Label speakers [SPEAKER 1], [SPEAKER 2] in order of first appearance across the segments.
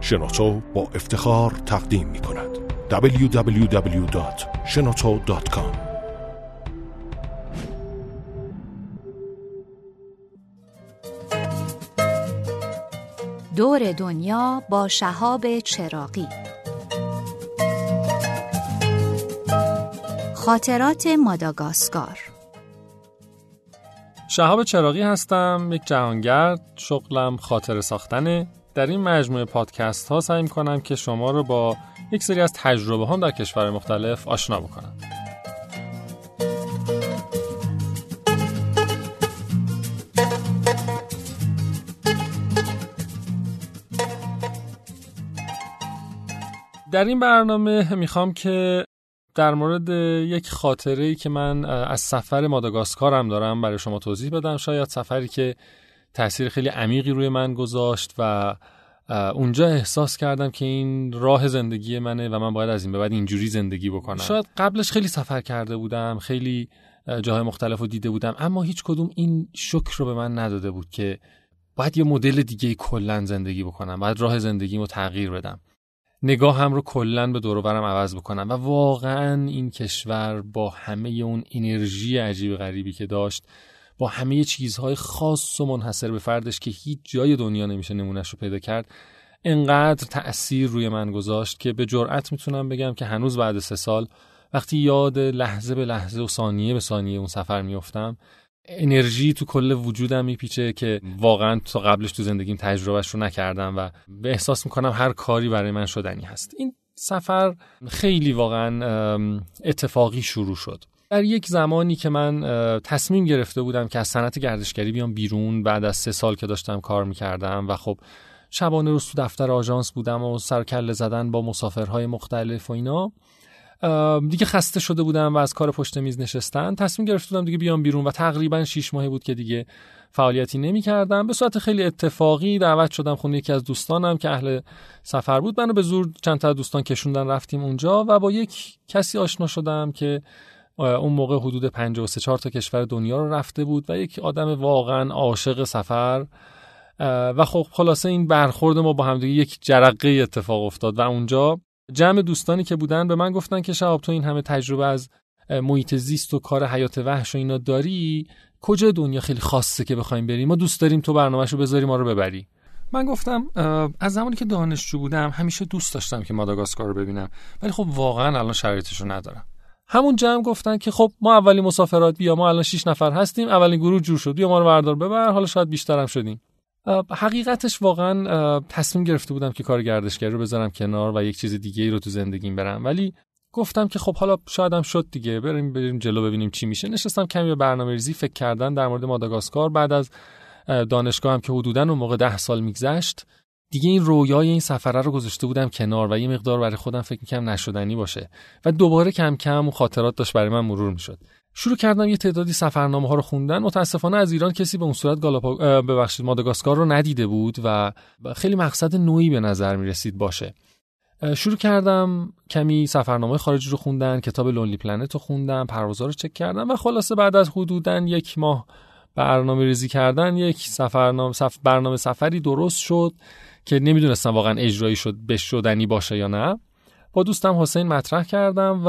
[SPEAKER 1] شنوتو با افتخار تقدیم می کند. www.shenoto.com
[SPEAKER 2] دور دنیا با شهاب چراقی خاطرات ماداگاسکار.
[SPEAKER 3] شهاب چراقی هستم یک جهانگرد شغلم خاطر ساختنه در این مجموعه پادکست ها سعی کنم که شما رو با یک سری از تجربه هم در کشور مختلف آشنا بکنم. در این برنامه می‌خوام که در مورد یک خاطره ای که من از سفر ماداگاسکارم دارم برای شما توضیح بدم. شاید سفری که تاثیر خیلی عمیقی روی من گذاشت و اونجا احساس کردم که این راه زندگی منه و من باید از این به بعد اینجوری زندگی بکنم. شاید قبلش خیلی سفر کرده بودم خیلی جاهای مختلف رو دیده بودم اما هیچ کدوم این شکر رو به من نداده بود که باید یه مدل دیگه کلا زندگی بکنم باید راه زندگیمو تغییر بدم. نگاه هم رو کلا به دور عوض بکنم و واقعا این کشور با همه اون انرژی عجیب غریبی که داشت با همه چیزهای خاص و منحصر به فردش که هیچ جای دنیا نمیشه نمونهش رو پیدا کرد انقدر تأثیر روی من گذاشت که به جرأت می‌تونم بگم که هنوز بعد سه سال وقتی یاد لحظه به لحظه و ثانیه به ثانیه اون سفر میفتم انرژی تو کل وجودم میپیچه که واقعا تا قبلش تو زندگیم تجربهش رو نکردم و به احساس می‌کنم هر کاری برای من شدنی هست. این سفر خیلی واقعا اتفاقی شروع شد. در یک زمانی که من تصمیم گرفته بودم که از صنعت گردشگری بیام بیرون بعد از سه سال که داشتم کار می‌کردم و خب شبانه روز تو دفتر آژانس بودم و سرکله زدن با مسافرهای مختلف و اینا دیگه خسته شده بودم و از کار پشت میز نشستن. تصمیم گرفته بودم دیگه بیام بیرون و تقریبا 6 ماهی بود که دیگه فعالیتی نمی کردم به صورت خیلی اتفاقی دعوت شدم خونه یکی از دوستانم که اهل سفر بود. منو به زور چند تا دوستان کشوندن رفتیم اونجا و با یک کسی آشنا شدم که اون موقع حدود 53 4 تا کشور دنیا رو رفته بود و یک آدم واقعا عاشق سفر. و خب خلاصه این برخورد ما با همدیگه یک جرقه اتفاق افتاد و اونجا جمع دوستانی که بودن به من گفتن که شهاب تو این همه تجربه از محیط زیست و کار حیات وحش و اینا داری؟ کجا دنیا خیلی خاصه که بخوایم بریم؟ ما دوست داریم تو برنامهشو بذاری ما رو ببری. من گفتم از زمانی که دانشجو بودم همیشه دوست داشتم که ماداگاسکار رو ببینم. ولی خب واقعا الان شرایطش رو ندارم. همون جمع گفتن که خب ما اولین مسافرات بیا ما الان 6 نفر هستیم اولین گروه جور شد بیا ما رو بردار ببر حالا شاید بیشتر هم شدیم. حقیقتش واقعا تصمیم گرفته بودم که کار گردشگری رو بذارم کنار و یک چیز دیگه ای رو تو زندگیم برم. ولی گفتم که خب حالا شایدم شد دیگه بریم بریم جلو ببینیم چی میشه. نشستم کمی به برنامه ریزی فکر کردن در مورد ماداگاسکار. بعد از دانشگاه هم که حدودا اون موقع ده سال میگذشت دیگه این رویای این سفره رو گذاشته بودم کنار و یه مقدار برای خودم فکر می‌کنم نشدنی باشه و دوباره کم کم و خاطرات داشت برای من مرور می‌شد. شروع کردم یه تعدادی سفرنامه ها رو خوندن. متاسفانه از ایران کسی به اون صورت گالاپا ببخشید ماداگاسکار رو ندیده بود و خیلی مقصد نوعی به نظر می رسید باشه شروع کردم کمی سفرنامه خارجی رو خوندن کتاب لونلی پلنت رو خوندم پروازا رو چک کردم و خلاصه بعد از حدودا یک ماه برنامه ریزی کردن یک سفرنامه سف... برنامه سفری درست شد. که نمی‌دونستم واقعا اجرایی شد بشدنی باشه یا نه. با دوستم حسین مطرح کردم و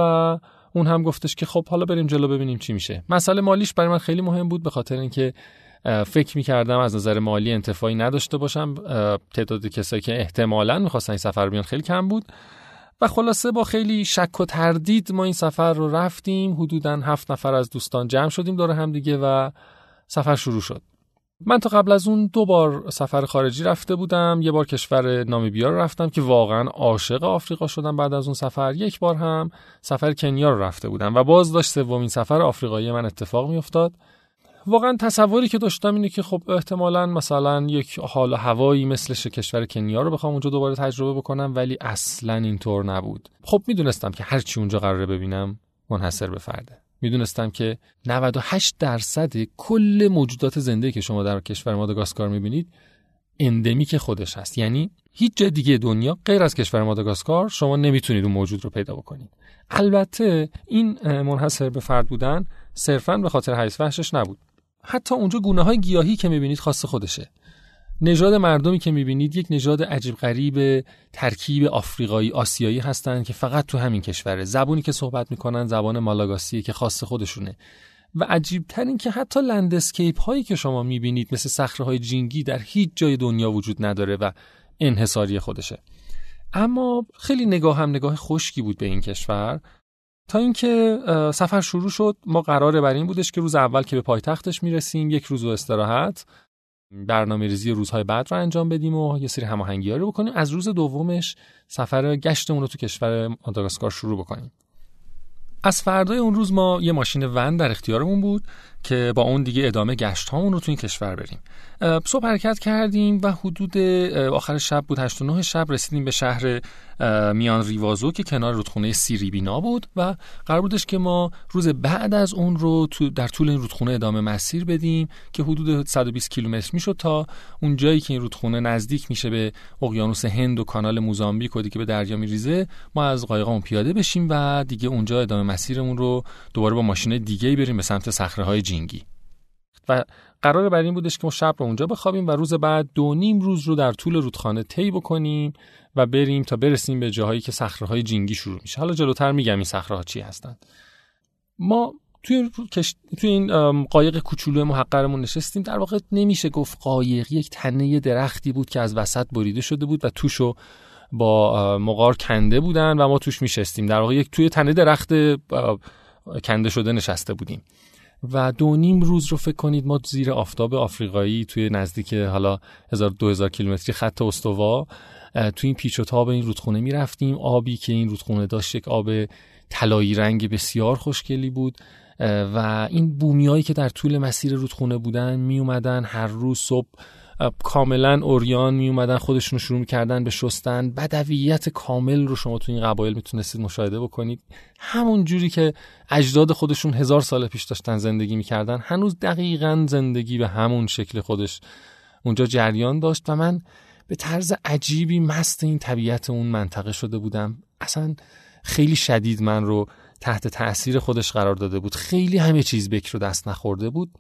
[SPEAKER 3] اون هم گفتش که خب حالا بریم جلو ببینیم چی میشه. مسئله مالیش برای من خیلی مهم بود به خاطر اینکه فکر می‌کردم از نظر مالی انتفاعی نداشته باشم. تعداد کسایی که احتمالا می‌خواستن این سفر بیان خیلی کم بود. و خلاصه با خیلی شک و تردید ما این سفر رو رفتیم. حدودا هفت نفر از دوستان جمع شدیم دور هم دیگه و سفر شروع شد. من تا قبل از اون دو بار سفر خارجی رفته بودم یه بار کشور نامیبیا رو رفتم که واقعا عاشق آفریقا شدم بعد از اون سفر. یک بار هم سفر کنیا رو رفته بودم و باز داشت سومین سفر آفریقایی من اتفاق میافتاد. واقعا تصوری که داشتم اینه که خب احتمالا مثلا یک حال هوایی مثل کشور کنیا رو بخوام اونجا دوباره تجربه بکنم ولی اصلا اینطور نبود. خب می‌دونستم که هرچی اونجا قراره ببینم منحصر به فرده. می‌دونستم که 98 درصد کل موجودات زنده که شما در کشور ماداگاسکار می‌بینید اندمیک خودش هست. یعنی هیچ جای دیگه دنیا غیر از کشور ماداگاسکار شما نمی‌تونید اون موجود رو پیدا بکنید. البته این منحصر به فرد بودن صرفا به خاطر حیث وحشش نبود. حتی اونجا گونه های گیاهی که می‌بینید خاص خودشه. نژاد مردمی که می‌بینید یک نژاد عجیب غریب ترکیب آفریقایی آسیایی هستند که فقط تو همین کشوره. زبونی که صحبت می‌کنن زبان مالاگاسیه که خاص خودشونه. و عجیب این که حتی لندسکیپ هایی که شما می‌بینید مثل صخره های جینگی در هیچ جای دنیا وجود نداره و انحصاری خودشه. اما خیلی نگاه هم نگاه خشکی بود به این کشور. تا اینکه سفر شروع شد ما قراره بر این بودش که روز اول که به پایتختش می‌رسیم یک روز و استراحت. برنامه ریزی روزهای بعد رو انجام بدیم و یه سری هماهنگی رو بکنیم. از روز دومش سفر گشتمون رو تو کشور ماداگاسکار شروع بکنیم. از فردای اون روز ما یه ماشین ون در اختیارمون بود. که با اون دیگه ادامه گشت هامون رو تو این کشور بریم. صبح حرکت کردیم و حدود آخر شب بود 8 و 9 شب رسیدیم به شهر میان ریوازو که کنار رودخونه سیریبینا بود و قرار بودش که ما روز بعد از اون رو تو در طول این رودخونه ادامه مسیر بدیم که حدود 120 کیلومتر می‌شد تا اون جایی که این رودخونه نزدیک میشه به اقیانوس هند و کانال موزامبیک و دیگه به دریا میریزه ما از قایقمون پیاده بشیم و دیگه اونجا ادامه مسیرمون رو دوباره با ماشین دیگه بریم به سمت صخره جینگی و قرار بر این بودش که ما شب رو اونجا بخوابیم و روز بعد دو نیم روز رو در طول رودخانه طی بکنیم و بریم تا برسیم به جاهایی که صخره های جینگی شروع میشه. حالا جلوتر میگم این صخره ها چی هستند ما توی توی این قایق کوچولو محقرمون نشستیم. در واقع نمیشه گفت قایق یک تنه درختی بود که از وسط بریده شده بود و توشو با مقار کنده بودن و ما توش میشستیم. در واقع یک توی تنه درخت کنده شده نشسته بودیم. و دو نیم روز رو فکر کنید ما زیر آفتاب آفریقایی توی نزدیک حالا 1000 2000 کیلومتری خط استوا توی این پیچ و تاب این رودخونه می رفتیم آبی که این رودخونه داشت یک آب طلایی رنگ بسیار خوشگلی بود و این بومیایی که در طول مسیر رودخونه بودن می اومدن هر روز صبح کاملا اوریان می اومدن خودشون شروع کردن به شستن. بدویت کامل رو شما تو این قبایل می‌تونستید مشاهده بکنید. همون جوری که اجداد خودشون هزار سال پیش داشتن زندگی می‌کردن هنوز دقیقا زندگی به همون شکل خودش اونجا جریان داشت. و من به طرز عجیبی مست این طبیعت اون منطقه شده بودم. اصلا خیلی شدید من رو تحت تاثیر خودش قرار داده بود. خیلی همه چیز بکر رو دست نخورده بود.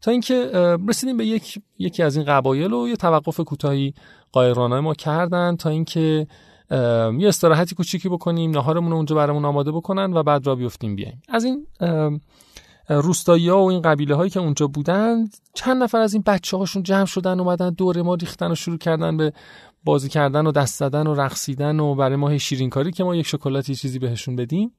[SPEAKER 3] تا اینکه رسیدیم به یک یکی از این قبایل و یه توقف کوتاهی قایرانای ما کردن تا اینکه یه استراحتی کوچیکی بکنیم نهارمون رو اونجا برامون آماده بکنن و بعد را بیفتیم بیایم. از این روستایی ها و این قبیله هایی که اونجا بودن چند نفر از این بچه هاشون جمع شدن اومدن دور ما ریختن و شروع کردن به بازی کردن و دست زدن و رقصیدن و برای ما شیرین کاری که ما یک شکلاتی چیزی بهشون بدیم.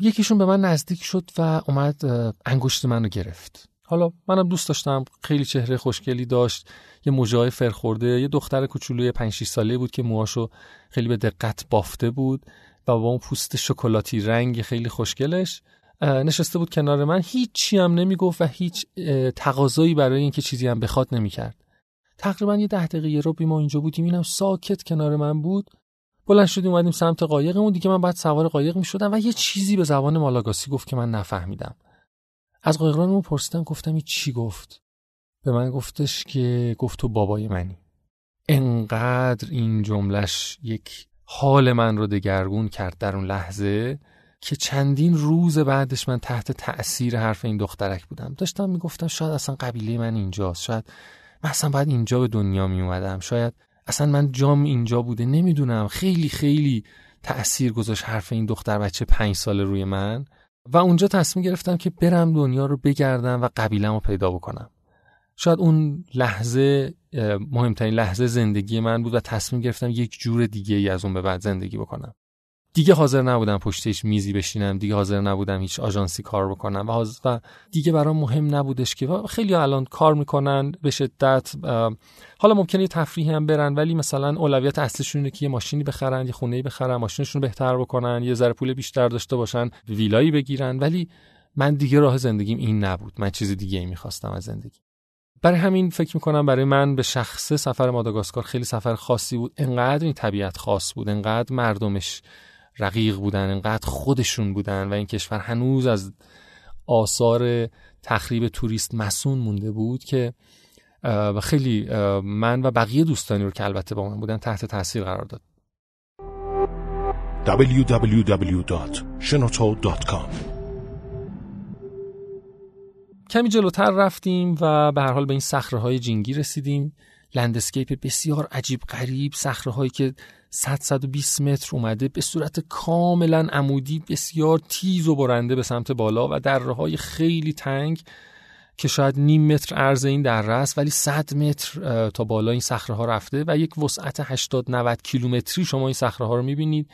[SPEAKER 3] یکیشون به من نزدیک شد و اومد انگشت منو گرفت. حالا منم دوست داشتم خیلی چهره خوشگلی داشت یه موجای فرخورده یه دختر کوچولوی 5 6 ساله بود که موهاشو خیلی به دقت بافته بود و با اون پوست شکلاتی رنگ خیلی خوشگلش نشسته بود کنار من. هیچی هم نمی‌گفت و هیچ تقاضایی برای اینکه چیزی هم بخواد نمی‌کرد. تقریبا یه ده دقیقه رو ما اینجا بودیم اینم ساکت کنار من بود. بلند شدیم اومدیم سمت قایقمون. دیگه من بعد سوار قایق می‌شدم و یه چیزی به زبان مالاگاسی گفت که من نفهمیدم. از قایقرانمون پرسیدم گفتم این چی گفت؟ به من گفتش که گفت تو بابای منی. انقدر این جملش یک حال من رو دگرگون کرد در اون لحظه که چندین روز بعدش من تحت تأثیر حرف این دخترک بودم. داشتم می‌گفتم شاید اصلا قبیله من اینجاست. شاید من اصلا باید اینجا به دنیا می اومدم شاید اصلا من جام اینجا بوده. نمی‌دونم. خیلی خیلی تأثیر گذاشت حرف این دختر بچه پنج ساله روی من. و اونجا تصمیم گرفتم که برم دنیا رو بگردم و قبیلم رو پیدا بکنم. شاید اون لحظه مهمترین لحظه زندگی من بود و تصمیم گرفتم یک جور دیگه ای از اون به بعد زندگی بکنم. دیگه حاضر نبودم پشت هیچ میزی بشینم دیگه حاضر نبودم هیچ آژانسی کار بکنم و, و دیگه برام مهم نبودش که خیلی الان کار می‌کنن به شدت حالا ممکنه یه تفریحی هم برن ولی مثلا اولویت اصلشون اینه که یه ماشینی بخرن یه خونه‌ای بخرن ماشینشون بهتر بکنن یه ذره پول بیشتر داشته باشن ویلایی بگیرن ولی من دیگه راه زندگیم این نبود. من چیز دیگه ای می‌خواستم از زندگی. برای همین فکر می‌کنم برای من به شخص سفر ماداگاسکار خیلی سفر خاصی بود. انقدر این طبیعت خاص بود انقدر مردمش رقیق بودن انقدر خودشون بودن و این کشور هنوز از آثار تخریب توریست مسون مونده بود که و خیلی من و بقیه دوستانی رو که البته با من بودن تحت تاثیر قرار داد.
[SPEAKER 1] www.shenoto.com
[SPEAKER 3] کمی جلوتر رفتیم و به هر حال به این صخره های جینگی رسیدیم. لندسکیپ بسیار عجیب غریب صخره هایی که 100 120 متر اومده به صورت کاملا عمودی بسیار تیز و برنده به سمت بالا و دره های خیلی تنگ که شاید نیم متر عرض این دره است ولی 100 متر تا بالا این صخره ها رفته و یک وسعت 80 90 کیلومتری شما این صخره ها رو می‌بینید.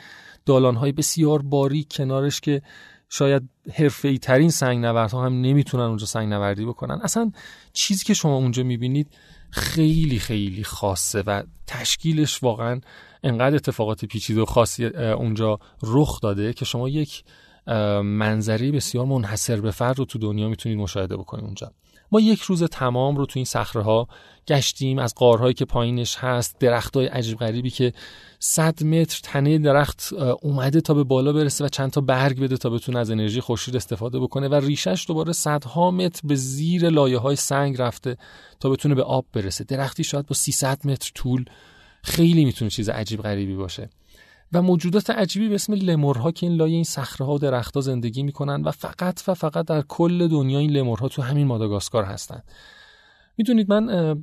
[SPEAKER 3] دالان های بسیار باریک کنارش که شاید حرفه‌ای ترین سنگ نوردها هم نمی‌تونن اونجا سنگ نوردی بکنن. اصلا چیزی که شما اونجا می‌بینید خیلی خیلی خاصه و تشکیلش واقعا انقدر اتفاقات پیچیده و خاصی اونجا رخ داده که شما یک منظری بسیار منحصر به فرد رو تو دنیا می‌تونید مشاهده بکنید اونجا. ما یک روز تمام رو تو این صخره ها گشتیم. از قارهایی که پایینش هست درختای عجیب غریبی که 100 متر تنه درخت اومده تا به بالا برسه و چند تا برگ بده تا بتونه از انرژی خورشید استفاده بکنه و ریشش دوباره صدها متر به زیر لایه های سنگ رفته تا بتونه به آب برسه. درختی شاید با 300 متر طول خیلی می‌تونه چیز عجیب غریبی باشه. و موجودات عجیبی به اسم لمورها که این لایه این صخره ها و درختها زندگی می‌کنن و فقط و فقط در کل دنیا این لمورها تو همین ماداگاسکار هستن. می‌دونید من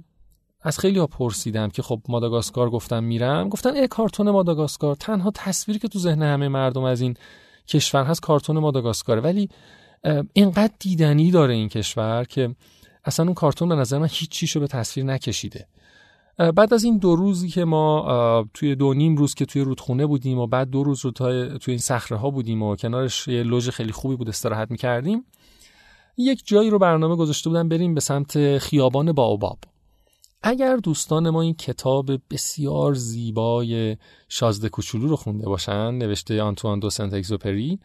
[SPEAKER 3] از خیلی ها پرسیدم که خب ماداگاسکار گفتم میرم. گفتن ای کارتون ماداگاسکار. تنها تصویری که تو ذهن همه مردم از این کشور هست کارتون ماداگاسکاره. ولی اینقدر دیدنی داره این کشور که اصلا اون کارتون به نظر من هیچ چیشو به تصویر نکشیده. بعد از این دو روزی که ما توی دو نیم روز که توی رودخونه بودیم و بعد دو روز رو توی این صخره ها بودیم و کنارش یه لوژ خیلی خوبی بود استراحت می‌کردیم یک جایی رو برنامه گذاشته بودم بریم به سمت خیابان باوباب. اگر دوستان ما این کتاب بسیار زیبای شازده کوچولو رو خونده باشن نوشته آنتوان دو سنت اگزوپری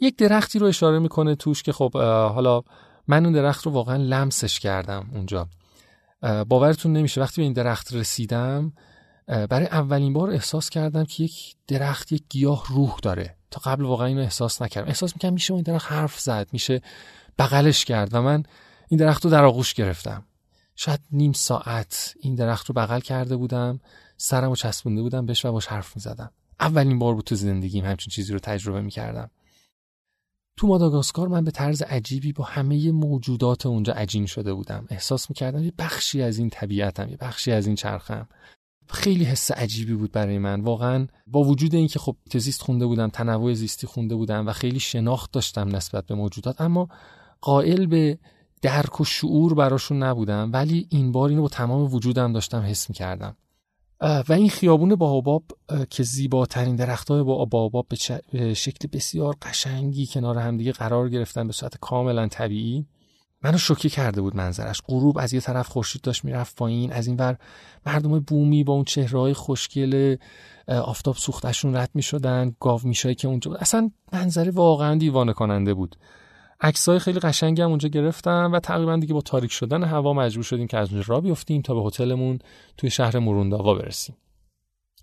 [SPEAKER 3] یک درختی رو اشاره می‌کنه توش که خب حالا من اون درخت رو واقعا لمسش کردم اونجا. باورتون نمیشه وقتی به این درخت رسیدم برای اولین بار احساس کردم که یک درخت یک گیاه روح داره. تا قبل واقعا اینو احساس نکردم. احساس می‌کنم میشه این درخت حرف زد میشه بغلش کرد و من این درخت رو در آغوش گرفتم. شاید نیم ساعت این درخت رو بغل کرده بودم سرم رو چسبونده بودم بهش و باش حرف می‌زدم. اولین بار بود تو زندگیم همچین چیزی رو تجربه می‌کردم. تو ماداگاسکار من به طرز عجیبی با همه موجودات اونجا عجین شده بودم. احساس می‌کردم یه بخشی از این طبیعتم یه بخشی از این چرخم. خیلی حس عجیبی بود برای من. واقعا با وجود اینکه خب تزیست خونده بودم تنوع زیستی خونده بودم و خیلی شناخت داشتم نسبت به موجودات اما قائل به درک و شعور براشون نبودم. ولی این بار اینو با تمام وجودم داشتم حس می‌کردم. و این خیابون باوباب که زیباترین درختای با باوباب به شکل بسیار قشنگی کنار همدیگه قرار گرفتن به صورت کاملا طبیعی. منو شوکه کرده بود منظرش. غروب از یه طرف خورشید داشت می‌رفت پایین از این ور مردم بومی با اون چهرههای خوشگل آفتاب سوختشون رد می‌شدن گاو میشایی که اونجا بود. اصلا منظره واقعا دیوانه کننده بود. عکسای خیلی قشنگی هم اونجا گرفتم و تقریبا دیگه با تاریک شدن هوا مجبور شدیم که از اونجا را بیفتیم تا به هتلمون توی شهر مورونداوا برسیم.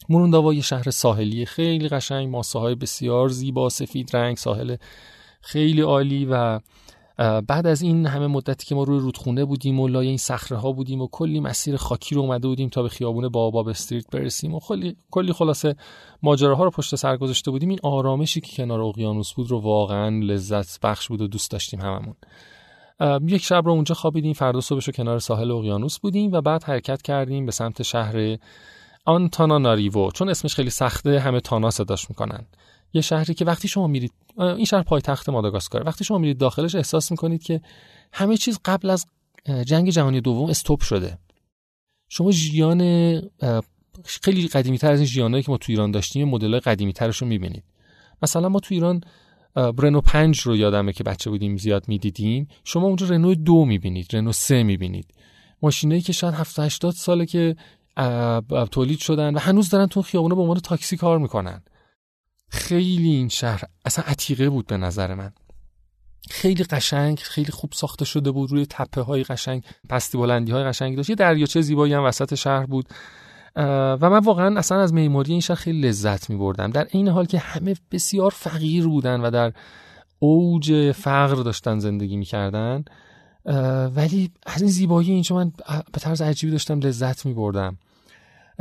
[SPEAKER 3] مورونداوا یه شهر ساحلی خیلی قشنگ ماسه های بسیار زیبا سفید رنگ ساحل خیلی عالی و بعد از این همه مدتی که ما روی رودخونه بودیم و لای این صخره ها بودیم و کلی مسیر خاکی رو اومده بودیم تا به خیابون باباب استریت برسیم و کلی کلی خلاصه ماجراها رو پشت سر گذاشته بودیم. این آرامشی که کنار اقیانوس بود رو واقعا لذت بخش بود و دوست داشتیم هممون. یک شب رو اونجا خوابیدیم فردا صبحش رو کنار ساحل اقیانوس بودیم و بعد حرکت کردیم به سمت شهر آنتاناناریوو چون اسمش خیلی سخته همه تانا صداش می‌کنن. یه شهری که وقتی شما میرید این شهر پایتخت ماداگاسکار. وقتی شما میرید داخلش احساس می‌کنید که همه چیز قبل از جنگ جهانی دوم استوب شده. شما ژیان خیلی قدیمی تر از این ژیانایی که ما تو ایران داشتیم مدل قدیمی ترش رو می‌بینید. مثلا ما تو ایران رنو 5 رو یادمه که بچه بودیم زیاد می‌دیدیم شما اونجا رنو دو می‌بینید رنو سه می‌بینید. ماشینایی که شاید 70 80 ساله که تولید شدن و هنوز دارن تو خیابونه به عنوان تاکسی کار می‌کنن. خیلی این شهر اصلا عتیقه بود به نظر من. خیلی قشنگ خیلی خوب ساخته شده بود روی تپه های قشنگ پستی بلندی های قشنگ داشت. یه دریاچه زیبایی هم وسط شهر بود. و من واقعا اصلا از معماری این شهر خیلی لذت می بردم در این حال که همه بسیار فقیر بودن و در اوج فقر داشتن زندگی می‌کردن. ولی از این زیبایی اینجا من به طرز عجیبی داشتم لذت می بردم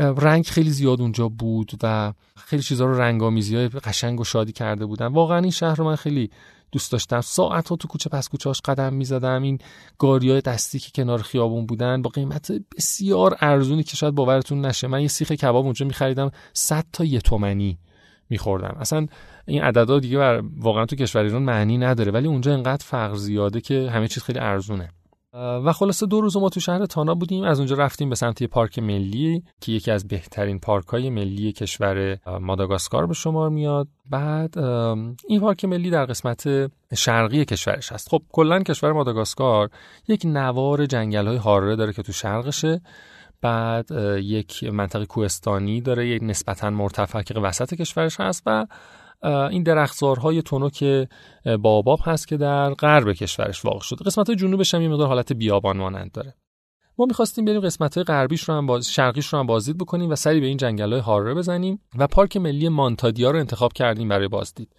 [SPEAKER 3] رنگ خیلی زیاد اونجا بود و خیلی چیزها رو رنگامیزی های قشنگ و شادی کرده بودن. واقعا این شهر رو من خیلی دوست داشتم. ساعت ها تو کوچه پس کوچهاش قدم می‌زدم. این گاری های دستی که کنار خیابون بودن با قیمت بسیار ارزونی که شاید باورتون نشه. من یه سیخ کباب اونجا میخریدم. 100 تا یه تومنی میخوردم. اصلا این عددا دیگه واقعا تو کشور ایران معنی نداره ولی اونجا انقدر فرق زیاده که همه چیز خیلی ارزونه. و خلاصه دو روز ما تو شهر تانا بودیم. از اونجا رفتیم به سمت پارک ملی که یکی از بهترین پارک های ملی کشور ماداگاسکار به شمار میاد. بعد این پارک ملی در قسمت شرقی کشورش هست. خب کلا کشور ماداگاسکار یک نوار جنگل های هاره داره که تو شرقشه. بعد یک منطقه کوهستانی داره یک نسبتا مرتفع که وسط کشورش هست و این درختزارهای تونک باباب هست که در غرب کشورش واقع شده. قسمت های جنوبش هم یه مقدار حالت بیابان مانند داره. ما می‌خواستیم بریم قسمت های غربیش رو هم باز... شرقیش رو هم بازدید بکنیم و سری به این جنگل های هاره بزنیم و پارک ملی مانتادیا رو انتخاب کردیم برای بازدید.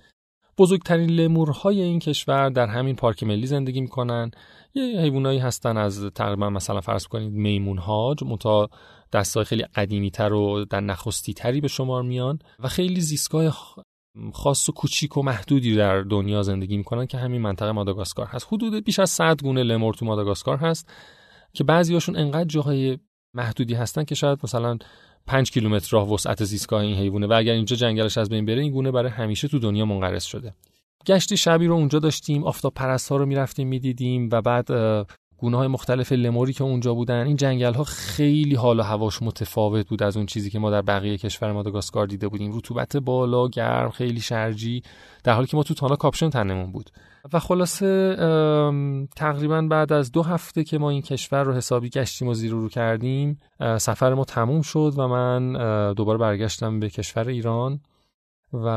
[SPEAKER 3] بزرگترین لمورهای این کشور در همین پارک ملی زندگی می‌کنن. یه حیوانایی هستن از تقریبا مثلا فرض کنید میمون ها متا دستای خیلی قدیمی تر و در نخستی تری به شمار میان و خیلی زیستگاه خاص و کوچیک و محدودی در دنیا زندگی می‌کنن که همین منطقه ماداگاسکار هست. حدود بیش از 100 گونه لمور تو ماداگاسکار هست که بعضیاشون انقدر جاهای محدودی هستن که شاید مثلا 5 کیلومتر راه وسعت زیستگاه این حیوانه و اگر اینجا جنگلش از بین بره این گونه برای همیشه تو دنیا منقرض شده. گشتی شبی رو اونجا داشتیم آفتاب پرست ها رو می‌رفتیم می‌دیدیم و بعد گونه های مختلف لموری که اونجا بودن این جنگل ها خیلی حال و هواش متفاوت بود از اون چیزی که ما در بقیه کشور ماداگاسکار دیده بودیم. رطوبت بالا گرم خیلی شرجی در حالی که ما تو تانا کاپشن تنمون بود. و خلاصه تقریبا بعد از دو هفته که ما این کشور رو حسابی گشتیم و زیر رو کردیم سفر ما تموم شد و من دوباره برگشتم به کشور ایران. و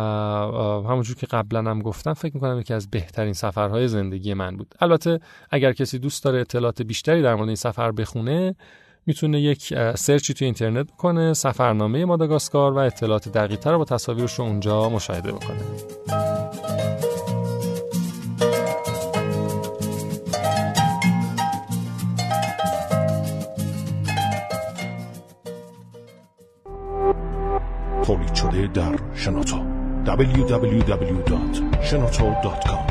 [SPEAKER 3] همونجور که قبلا هم گفتم فکر می‌کنم یکی از بهترین سفرهای زندگی من بود. البته اگر کسی دوست داره اطلاعات بیشتری در مورد این سفر بخونه می‌تونه یک سرچی توی اینترنت بکنه سفرنامه ماداگاسکار و اطلاعات دقیقتر رو با تصاویرش رو اونجا مشاهده بکنه.
[SPEAKER 1] تولید شده در شنوتو. www.shinoto.com.